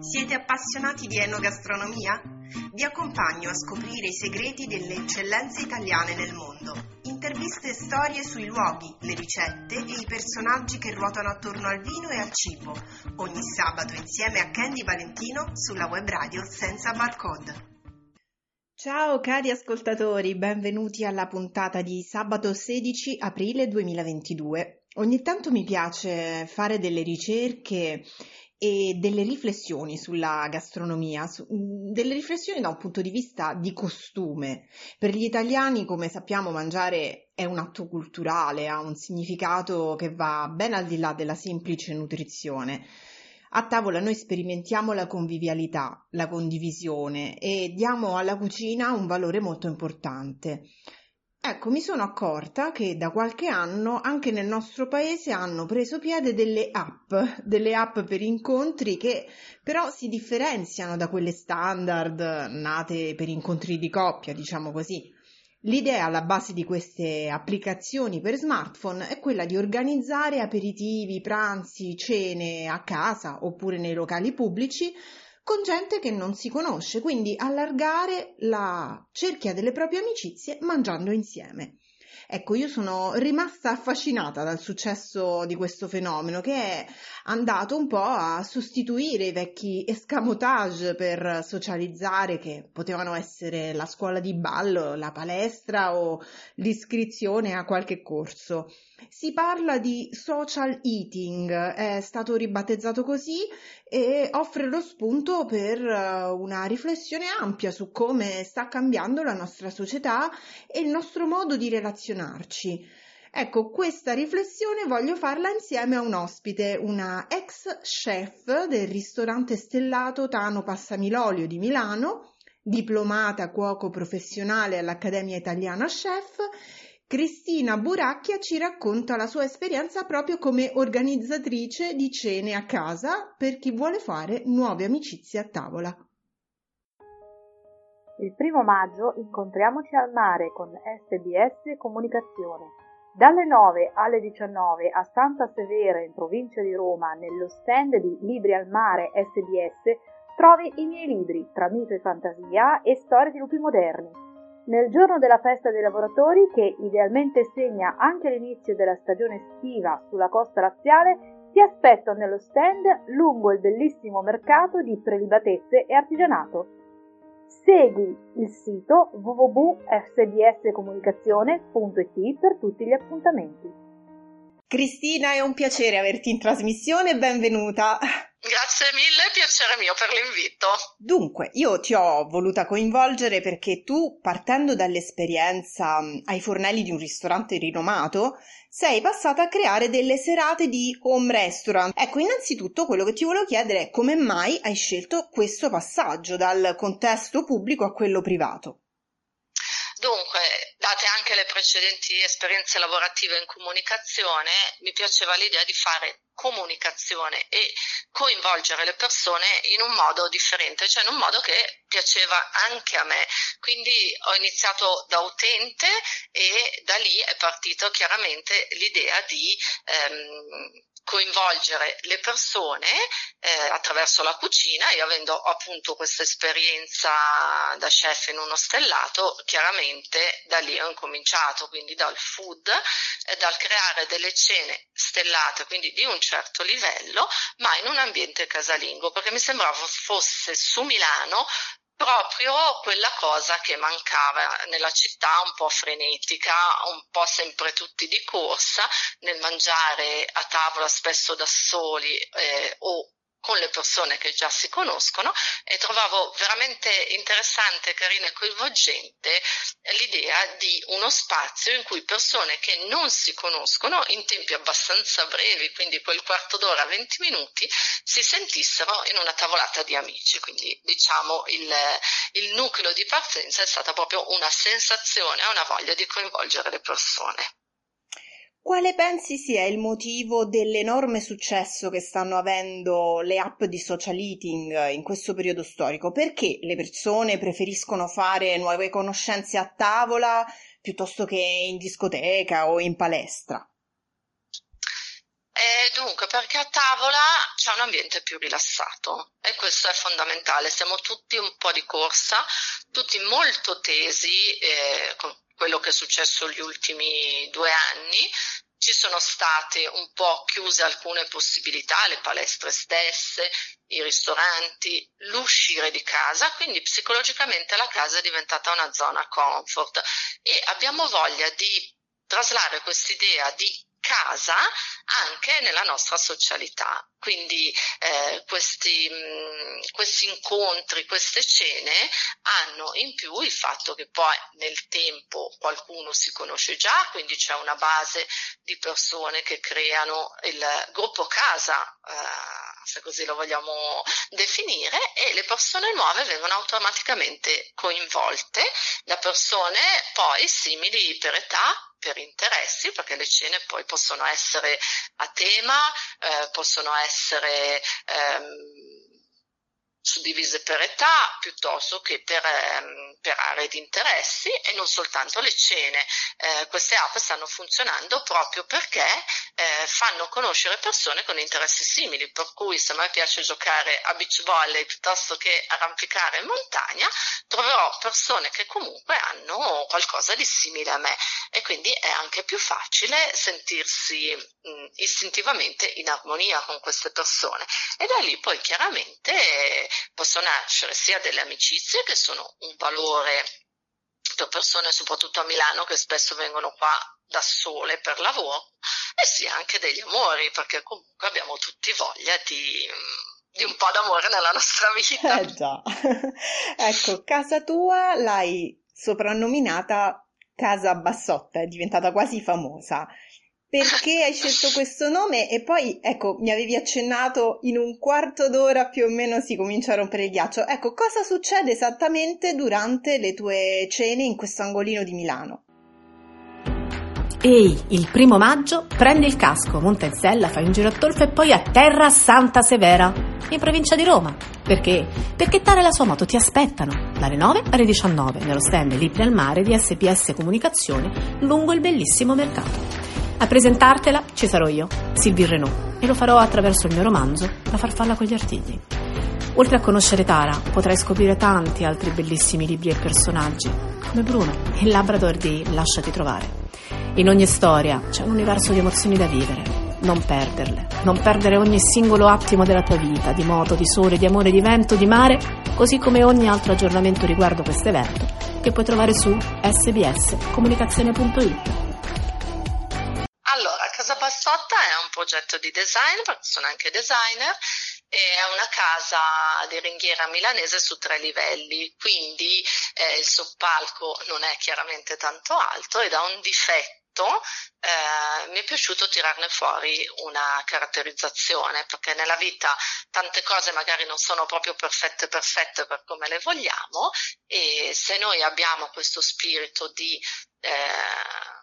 Siete appassionati di enogastronomia? Vi accompagno a scoprire i segreti delle eccellenze italiane nel mondo. Interviste e storie sui luoghi, le ricette e i personaggi che ruotano attorno al vino e al cibo. Ogni sabato insieme a Candy Valentino sulla web radio senza barcode. Ciao cari ascoltatori, benvenuti alla puntata di sabato 16 aprile 2022. Ogni tanto mi piace fare delle ricerche e delle riflessioni sulla gastronomia, su, delle riflessioni da un punto di vista di costume. Per gli italiani, come sappiamo, mangiare è un atto culturale, ha un significato che va ben al di là della semplice nutrizione. A tavola noi sperimentiamo la convivialità, la condivisione e diamo alla cucina un valore molto importante. Ecco, mi sono accorta che da qualche anno anche nel nostro paese hanno preso piede delle app, delle app per incontri che però si differenziano da quelle standard nate per incontri di coppia, diciamo così. L'idea alla base di queste applicazioni per smartphone è quella di organizzare aperitivi, pranzi, cene a casa oppure nei locali pubblici con gente che non si conosce, quindi allargare la cerchia delle proprie amicizie mangiando insieme. Ecco, io sono rimasta affascinata dal successo di questo fenomeno che è andato un po' a sostituire i vecchi escamotage per socializzare che potevano essere la scuola di ballo, la palestra o l'iscrizione a qualche corso. Si parla di social eating, è stato ribattezzato così e offre lo spunto per eh, una riflessione ampia su come sta cambiando la nostra società e il nostro modo di relazionarci. Ecco, questa riflessione voglio farla insieme a un ospite, una ex chef del ristorante stellato Tano Passamilolio di Milano, diplomata cuoco professionale all'Accademia Italiana Chef Cristina Buracchia ci racconta la sua esperienza proprio come organizzatrice di cene a casa per chi vuole fare nuove amicizie a tavola. Il primo maggio incontriamoci al mare con SBS Comunicazione. Dalle 9 alle 19 a Santa Severa in provincia di Roma, nello stand di Libri al Mare SBS, trovi i miei libri tra mito e fantasia e storie di lupi moderni nel giorno della festa dei lavoratori, che idealmente segna anche l'inizio della stagione estiva sulla costa laziale, ti aspetto nello stand lungo il bellissimo mercato di prelibatezze e artigianato. Segui il sito www.sbscomunicazione.it per tutti gli appuntamenti. Cristina, è un piacere averti in trasmissione, benvenuta. Grazie mille, piacere mio per l'invito. Dunque, io ti ho voluta coinvolgere perché tu, partendo dall'esperienza ai fornelli di un ristorante rinomato, sei passata a creare delle serate di home restaurant. Ecco, innanzitutto quello che ti volevo chiedere è come mai hai scelto questo passaggio dal contesto pubblico a quello privato. Dunque, date anche le precedenti esperienze lavorative in comunicazione, mi piaceva l'idea di fare comunicazione e coinvolgere le persone in un modo differente, cioè in un modo che piaceva anche a me. Quindi ho iniziato da utente e da lì è partito chiaramente l'idea di ehm, coinvolgere le persone eh, attraverso la cucina. Io avendo appunto questa esperienza da chef in uno stellato, chiaramente da lì ho incominciato, quindi dal food, eh, dal creare delle cene stellate, quindi di un certo livello, ma in un ambiente casalingo, perché mi sembrava fosse su Milano proprio quella cosa che mancava nella città un po' frenetica, un po' sempre tutti di corsa, nel mangiare a tavola spesso da soli eh, o con le persone che già si conoscono e trovavo veramente interessante, carina e coinvolgente l'idea di uno spazio in cui persone che non si conoscono in tempi abbastanza brevi, quindi quel quarto d'ora, 20 minuti, si sentissero in una tavolata di amici. Quindi diciamo il, il nucleo di partenza è stata proprio una sensazione, una voglia di coinvolgere le persone. Quale pensi sia il motivo dell'enorme successo che stanno avendo le app di social eating in questo periodo storico? Perché le persone preferiscono fare nuove conoscenze a tavola piuttosto che in discoteca o in palestra? E dunque, perché a tavola c'è un ambiente più rilassato e questo è fondamentale. Siamo tutti un po' di corsa, tutti molto tesi eh, con quello che è successo negli ultimi due anni. Ci sono state un po' chiuse alcune possibilità, le palestre stesse, i ristoranti, l'uscire di casa, quindi psicologicamente la casa è diventata una zona comfort. E abbiamo voglia di traslare quest'idea di casa anche nella nostra socialità. Quindi eh, questi, mh, questi incontri, queste cene hanno in più il fatto che poi nel tempo qualcuno si conosce già, quindi c'è una base di persone che creano il gruppo casa. Eh, se così lo vogliamo definire, e le persone nuove vengono automaticamente coinvolte da persone poi simili per età, per interessi, perché le cene poi possono essere a tema, eh, possono essere ehm, suddivise per età piuttosto che per, ehm, per, aree di interessi e non soltanto le cene. Eh, queste app stanno funzionando proprio perché eh, fanno conoscere persone con interessi simili, per cui se a me piace giocare a beach volley piuttosto che arrampicare in montagna, troverò persone che comunque hanno qualcosa di simile a me e quindi è anche più facile sentirsi mh, istintivamente in armonia con queste persone e da lì poi chiaramente possono nascere sia delle amicizie che sono un valore per persone soprattutto a Milano che spesso vengono qua da sole per lavoro e sia anche degli amori perché comunque abbiamo tutti voglia di, di un po' d'amore nella nostra vita. Eh già, ecco, casa tua l'hai soprannominata Casa Bassotta, è diventata quasi famosa perché hai scelto questo nome e poi, ecco, mi avevi accennato in un quarto d'ora più o meno si comincia a rompere il ghiaccio. Ecco, cosa succede esattamente durante le tue cene in questo angolino di Milano? Ehi, il primo maggio prendi il casco, monta in sella, fai un giro a Tolfo e poi a terra Santa Severa, in provincia di Roma. Perché? Perché Tara e la sua moto ti aspettano dalle 9 alle 19 nello stand Libri al Mare di SPS Comunicazione lungo il bellissimo mercato. A presentartela ci sarò io, Sylvie Renault, e lo farò attraverso il mio romanzo La farfalla con gli artigli. Oltre a conoscere Tara, potrai scoprire tanti altri bellissimi libri e personaggi, come Bruno, il Labrador di Lasciati trovare. In ogni storia c'è un universo di emozioni da vivere. Non perderle, non perdere ogni singolo attimo della tua vita, di moto, di sole, di amore, di vento, di mare, così come ogni altro aggiornamento riguardo questo evento che puoi trovare su sbscomunicazione.it. Bassotta è un progetto di design, perché sono anche designer, e è una casa di ringhiera milanese su tre livelli, quindi eh, il soppalco non è chiaramente tanto alto ed ha un difetto eh, mi è piaciuto tirarne fuori una caratterizzazione perché nella vita tante cose magari non sono proprio perfette perfette per come le vogliamo e se noi abbiamo questo spirito di eh,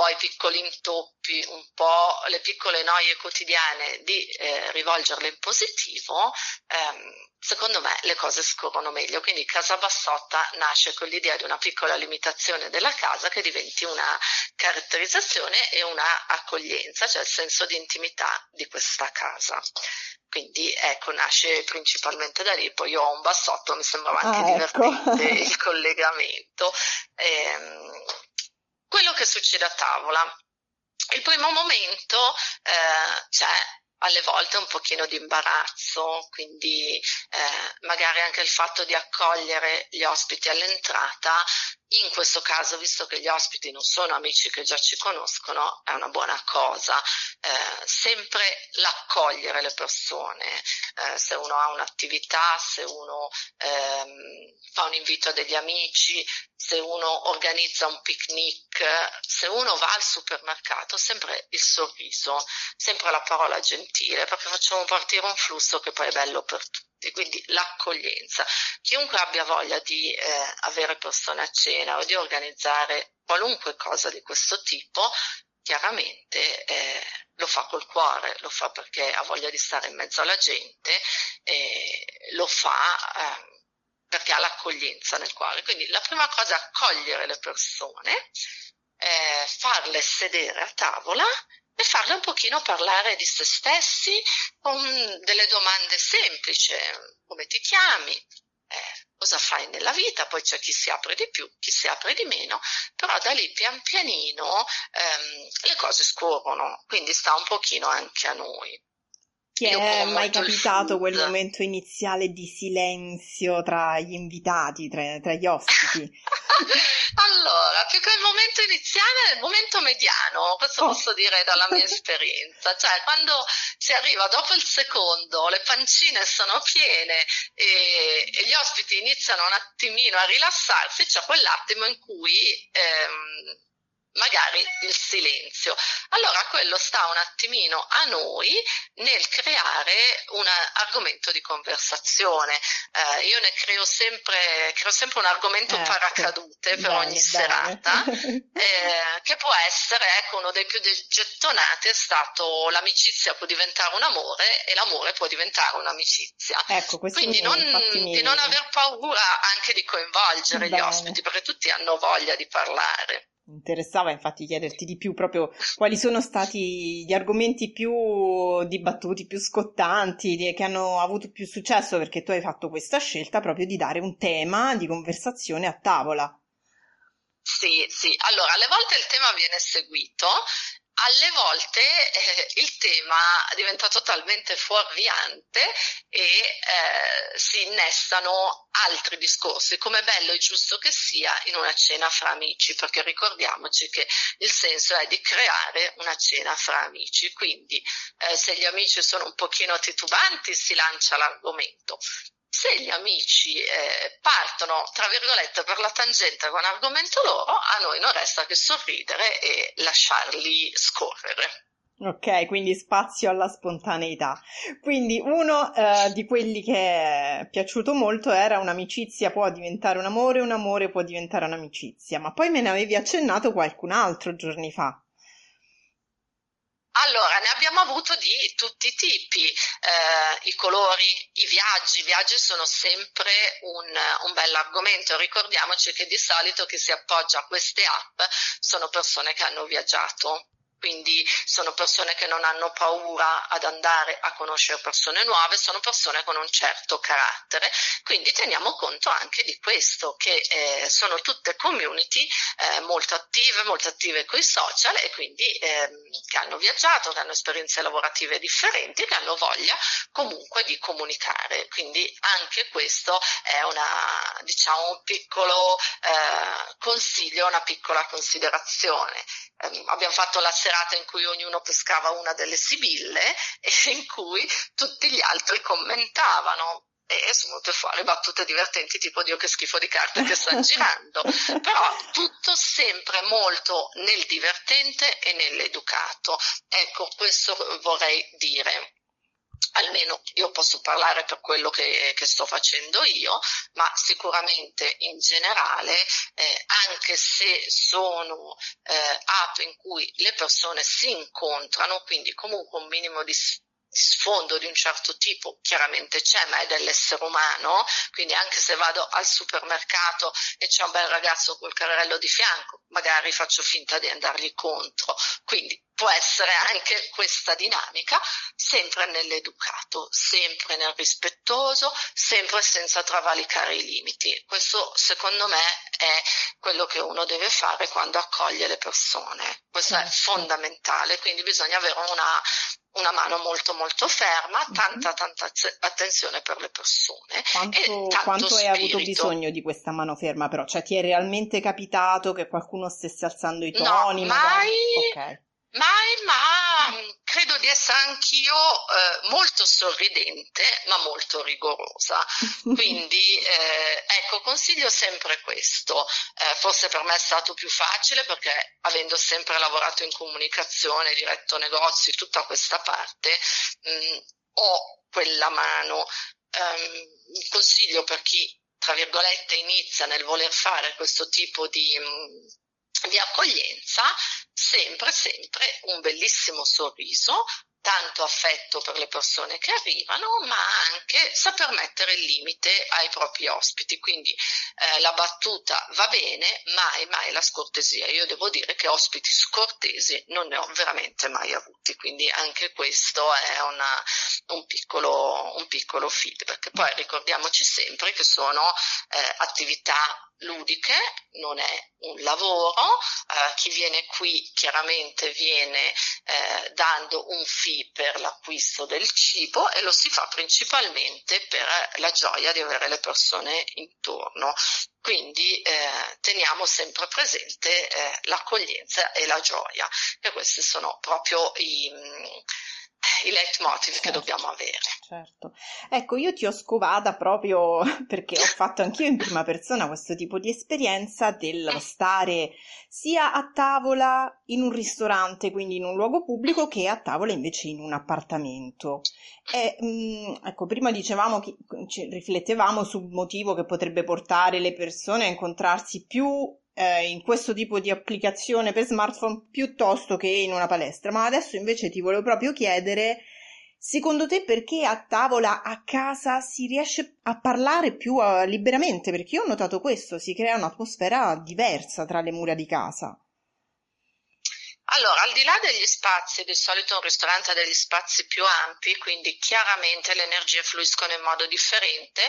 po' i piccoli intoppi, un po' le piccole noie quotidiane, di eh, rivolgerle in positivo, ehm, secondo me le cose scorrono meglio. Quindi Casa Bassotta nasce con l'idea di una piccola limitazione della casa che diventi una caratterizzazione e una accoglienza, cioè il senso di intimità di questa casa. Quindi ecco, nasce principalmente da lì, poi io ho un bassotto, mi sembrava anche ah, ecco. divertente il collegamento. Ehm, quello che succede a tavola. Il primo momento eh, c'è alle volte un pochino di imbarazzo, quindi eh, magari anche il fatto di accogliere gli ospiti all'entrata, in questo caso, visto che gli ospiti non sono amici che già ci conoscono, è una buona cosa. Eh, sempre l'accogliere le persone, eh, se uno ha un'attività, se uno ehm, fa un invito a degli amici, se uno organizza un picnic, se uno va al supermercato, sempre il sorriso, sempre la parola gentile, perché facciamo partire un flusso che poi è bello per tutti. Quindi l'accoglienza. Chiunque abbia voglia di eh, avere persone a cena o di organizzare qualunque cosa di questo tipo, chiaramente eh, lo fa col cuore, lo fa perché ha voglia di stare in mezzo alla gente, eh, lo fa eh, perché ha l'accoglienza nel cuore. Quindi la prima cosa è accogliere le persone, eh, farle sedere a tavola e farle un pochino parlare di se stessi con delle domande semplici, come ti chiami, cosa fai nella vita, poi c'è chi si apre di più, chi si apre di meno, però da lì pian pianino ehm, le cose scorrono, quindi sta un pochino anche a noi. Ti è mai capitato quel momento iniziale di silenzio tra gli invitati, tra, tra gli ospiti? allora, più che il momento iniziale, il momento mediano, questo oh. posso dire dalla mia esperienza, cioè quando si arriva dopo il secondo, le pancine sono piene e, e gli ospiti iniziano un attimino a rilassarsi, c'è quell'attimo in cui... Ehm, magari il silenzio. Allora quello sta un attimino a noi nel creare un argomento di conversazione. Eh, io ne creo sempre, creo sempre un argomento ecco. paracadute per bene, ogni bene. serata, eh, che può essere, ecco, uno dei più gettonati è stato l'amicizia può diventare un amore e l'amore può diventare un'amicizia. Ecco, Quindi non, di non aver paura anche di coinvolgere bene. gli ospiti, perché tutti hanno voglia di parlare interessava infatti chiederti di più proprio quali sono stati gli argomenti più dibattuti, più scottanti, che hanno avuto più successo perché tu hai fatto questa scelta proprio di dare un tema di conversazione a tavola. Sì, sì, allora alle volte il tema viene seguito alle volte eh, il tema è diventato talmente fuorviante e eh, si innestano altri discorsi, come bello e giusto che sia in una cena fra amici, perché ricordiamoci che il senso è di creare una cena fra amici, quindi eh, se gli amici sono un pochino titubanti si lancia l'argomento, se gli amici eh, partono, tra virgolette, per la tangente con argomento loro, a noi non resta che sorridere e lasciarli scorrere. Ok, quindi spazio alla spontaneità. Quindi uno eh, di quelli che è piaciuto molto era un'amicizia può diventare un amore, un amore può diventare un'amicizia, ma poi me ne avevi accennato qualcun altro giorni fa. Allora, ne abbiamo avuto di tutti i tipi, eh, i colori, i viaggi. I viaggi sono sempre un, un bell'argomento. Ricordiamoci che di solito chi si appoggia a queste app sono persone che hanno viaggiato quindi sono persone che non hanno paura ad andare a conoscere persone nuove, sono persone con un certo carattere, quindi teniamo conto anche di questo, che eh, sono tutte community eh, molto attive, molto attive con i social e quindi eh, che hanno viaggiato, che hanno esperienze lavorative differenti, che hanno voglia comunque di comunicare, quindi anche questo è una, diciamo, un piccolo eh, consiglio, una piccola considerazione. Ehm, abbiamo fatto la serata in cui ognuno pescava una delle sibille e in cui tutti gli altri commentavano. E sono venute fuori battute divertenti tipo Dio che schifo di carte che sta girando, però tutto sempre molto nel divertente e nell'educato. Ecco, questo vorrei dire almeno io posso parlare per quello che, che, sto facendo io, ma sicuramente in generale, eh, anche se sono eh, app in cui le persone si incontrano, quindi comunque un minimo di di sfondo di un certo tipo chiaramente c'è, ma è dell'essere umano, quindi anche se vado al supermercato e c'è un bel ragazzo col carrello di fianco, magari faccio finta di andargli contro, quindi può essere anche questa dinamica, sempre nell'educato, sempre nel rispettoso, sempre senza travalicare i limiti. Questo secondo me è quello che uno deve fare quando accoglie le persone. Questo certo. è fondamentale, quindi bisogna avere una una mano molto molto ferma, mhm. tanta tanta attenzione per le persone. Quanto, quanto hai avuto bisogno di questa mano ferma però? Cioè ti è realmente capitato che qualcuno stesse alzando i toni? No, mai, okay. Mai, ma credo di essere anch'io eh, molto sorridente, ma molto rigorosa. Quindi, eh, ecco, consiglio sempre questo. Eh, forse per me è stato più facile perché avendo sempre lavorato in comunicazione, diretto negozi, tutta questa parte, mh, mm, ho quella mano. Um, consiglio per chi, tra virgolette, inizia nel voler fare questo tipo di, mm, di accoglienza, sempre, sempre un bellissimo sorriso, tanto affetto per le persone che arrivano, ma anche saper mettere il limite ai propri ospiti. Quindi eh, la battuta va bene, mai, mai la scortesia. Io devo dire che ospiti scortesi non ne ho veramente mai avuti, quindi anche questo è una, un, piccolo, un piccolo feedback. Poi ricordiamoci sempre che sono eh, attività ludiche, non è un lavoro, eh, chi viene qui chiaramente viene eh, dando un fee per l'acquisto del cibo e lo si fa principalmente per la gioia di avere le persone intorno. Quindi eh, teniamo sempre presente eh, l'accoglienza e la gioia, e questi sono proprio i, i leitmotiv certo, che dobbiamo avere. Certo. Ecco, io ti ho scovata proprio perché ho fatto anch'io in prima persona questo tipo di esperienza del stare sia a tavola in un ristorante, quindi in un luogo pubblico, che a tavola invece in un appartamento. E, mh, mm, ecco, prima dicevamo che riflettevamo sul motivo che potrebbe portare le persone a incontrarsi più eh, in questo tipo di applicazione per smartphone piuttosto che in una palestra. Ma adesso invece ti volevo proprio chiedere, secondo te perché a tavola a casa si riesce a parlare più uh, liberamente? Perché io ho notato questo, si crea un'atmosfera diversa tra le mura di casa. Allora, al di là degli spazi, di solito un ristorante ha degli spazi più ampi, quindi chiaramente le energie fluiscono in modo differente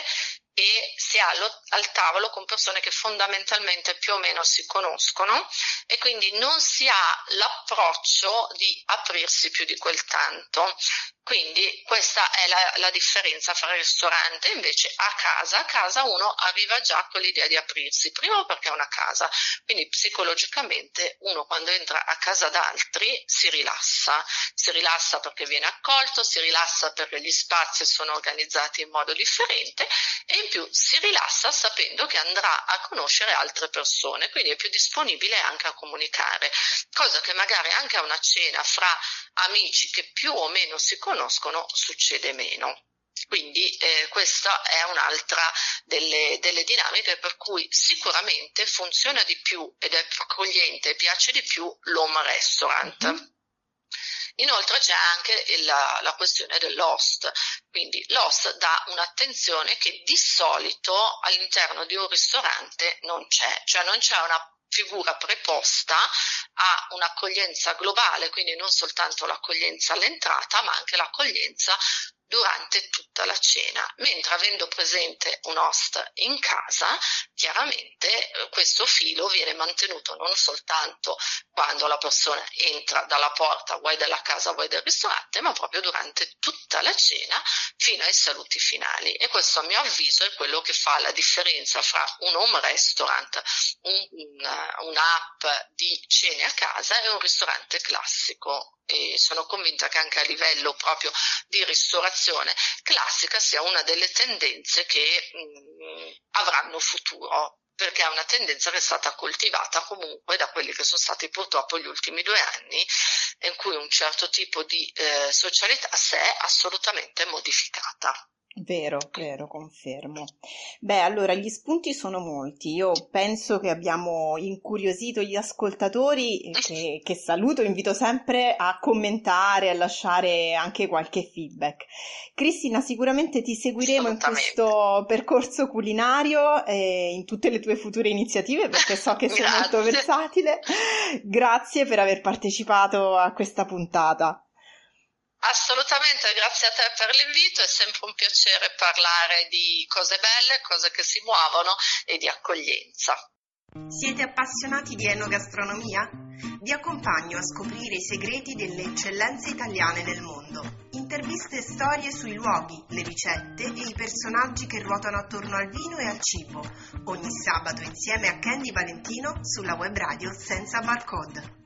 e si ha al tavolo con persone che fondamentalmente più o meno si conoscono e quindi non si ha l'approccio di aprirsi più di quel tanto. Quindi questa è la, la, differenza fra il ristorante invece a casa. A casa uno arriva già con l'idea di aprirsi, primo perché è una casa, quindi psicologicamente uno quando entra a casa d'altri si rilassa, si rilassa perché viene accolto, si rilassa perché gli spazi sono organizzati in modo differente e più si rilassa sapendo che andrà a conoscere altre persone, quindi è più disponibile anche a comunicare, cosa che magari anche a una cena fra amici che più o meno si conoscono succede meno. Quindi eh, questa è un'altra delle, delle, dinamiche per cui sicuramente funziona di più ed è accogliente e piace di più l'home restaurant. Mm-hmm. Inoltre c'è anche la, la, questione dell'host, quindi l'host dà un'attenzione che di solito all'interno di un ristorante non c'è, cioè non c'è una figura preposta a un'accoglienza globale, quindi non soltanto l'accoglienza all'entrata, ma anche l'accoglienza durante tutta la cena, mentre avendo presente un host in casa, chiaramente eh, questo filo viene mantenuto non soltanto quando la persona entra dalla porta, vuoi della casa, vuoi del ristorante, ma proprio durante tutta la cena fino ai saluti finali. E questo a mio avviso è quello che fa la differenza fra un home restaurant, un, un'app di cene a casa e un ristorante classico e sono convinta che anche a livello proprio di ristorazione classica sia una delle tendenze che mh, mm, avranno futuro perché è una tendenza che è stata coltivata comunque da quelli che sono stati purtroppo gli ultimi due anni in cui un certo tipo di eh, socialità si è assolutamente modificata. Vero, vero, confermo. Beh, allora gli spunti sono molti. Io penso che abbiamo incuriosito gli ascoltatori, che, che saluto, invito sempre a commentare, a lasciare anche qualche feedback. Cristina, sicuramente ti seguiremo in questo percorso culinario e in tutte le tue future iniziative perché so che sei molto versatile. Grazie per aver partecipato a questa puntata. Assolutamente, grazie a te per l'invito, è sempre un piacere parlare di cose belle, cose che si muovono e di accoglienza. Siete appassionati di enogastronomia? Vi accompagno a scoprire i segreti delle eccellenze italiane nel mondo. Interviste e storie sui luoghi, le ricette e i personaggi che ruotano attorno al vino e al cibo. Ogni sabato insieme a Candy Valentino sulla web radio senza barcode.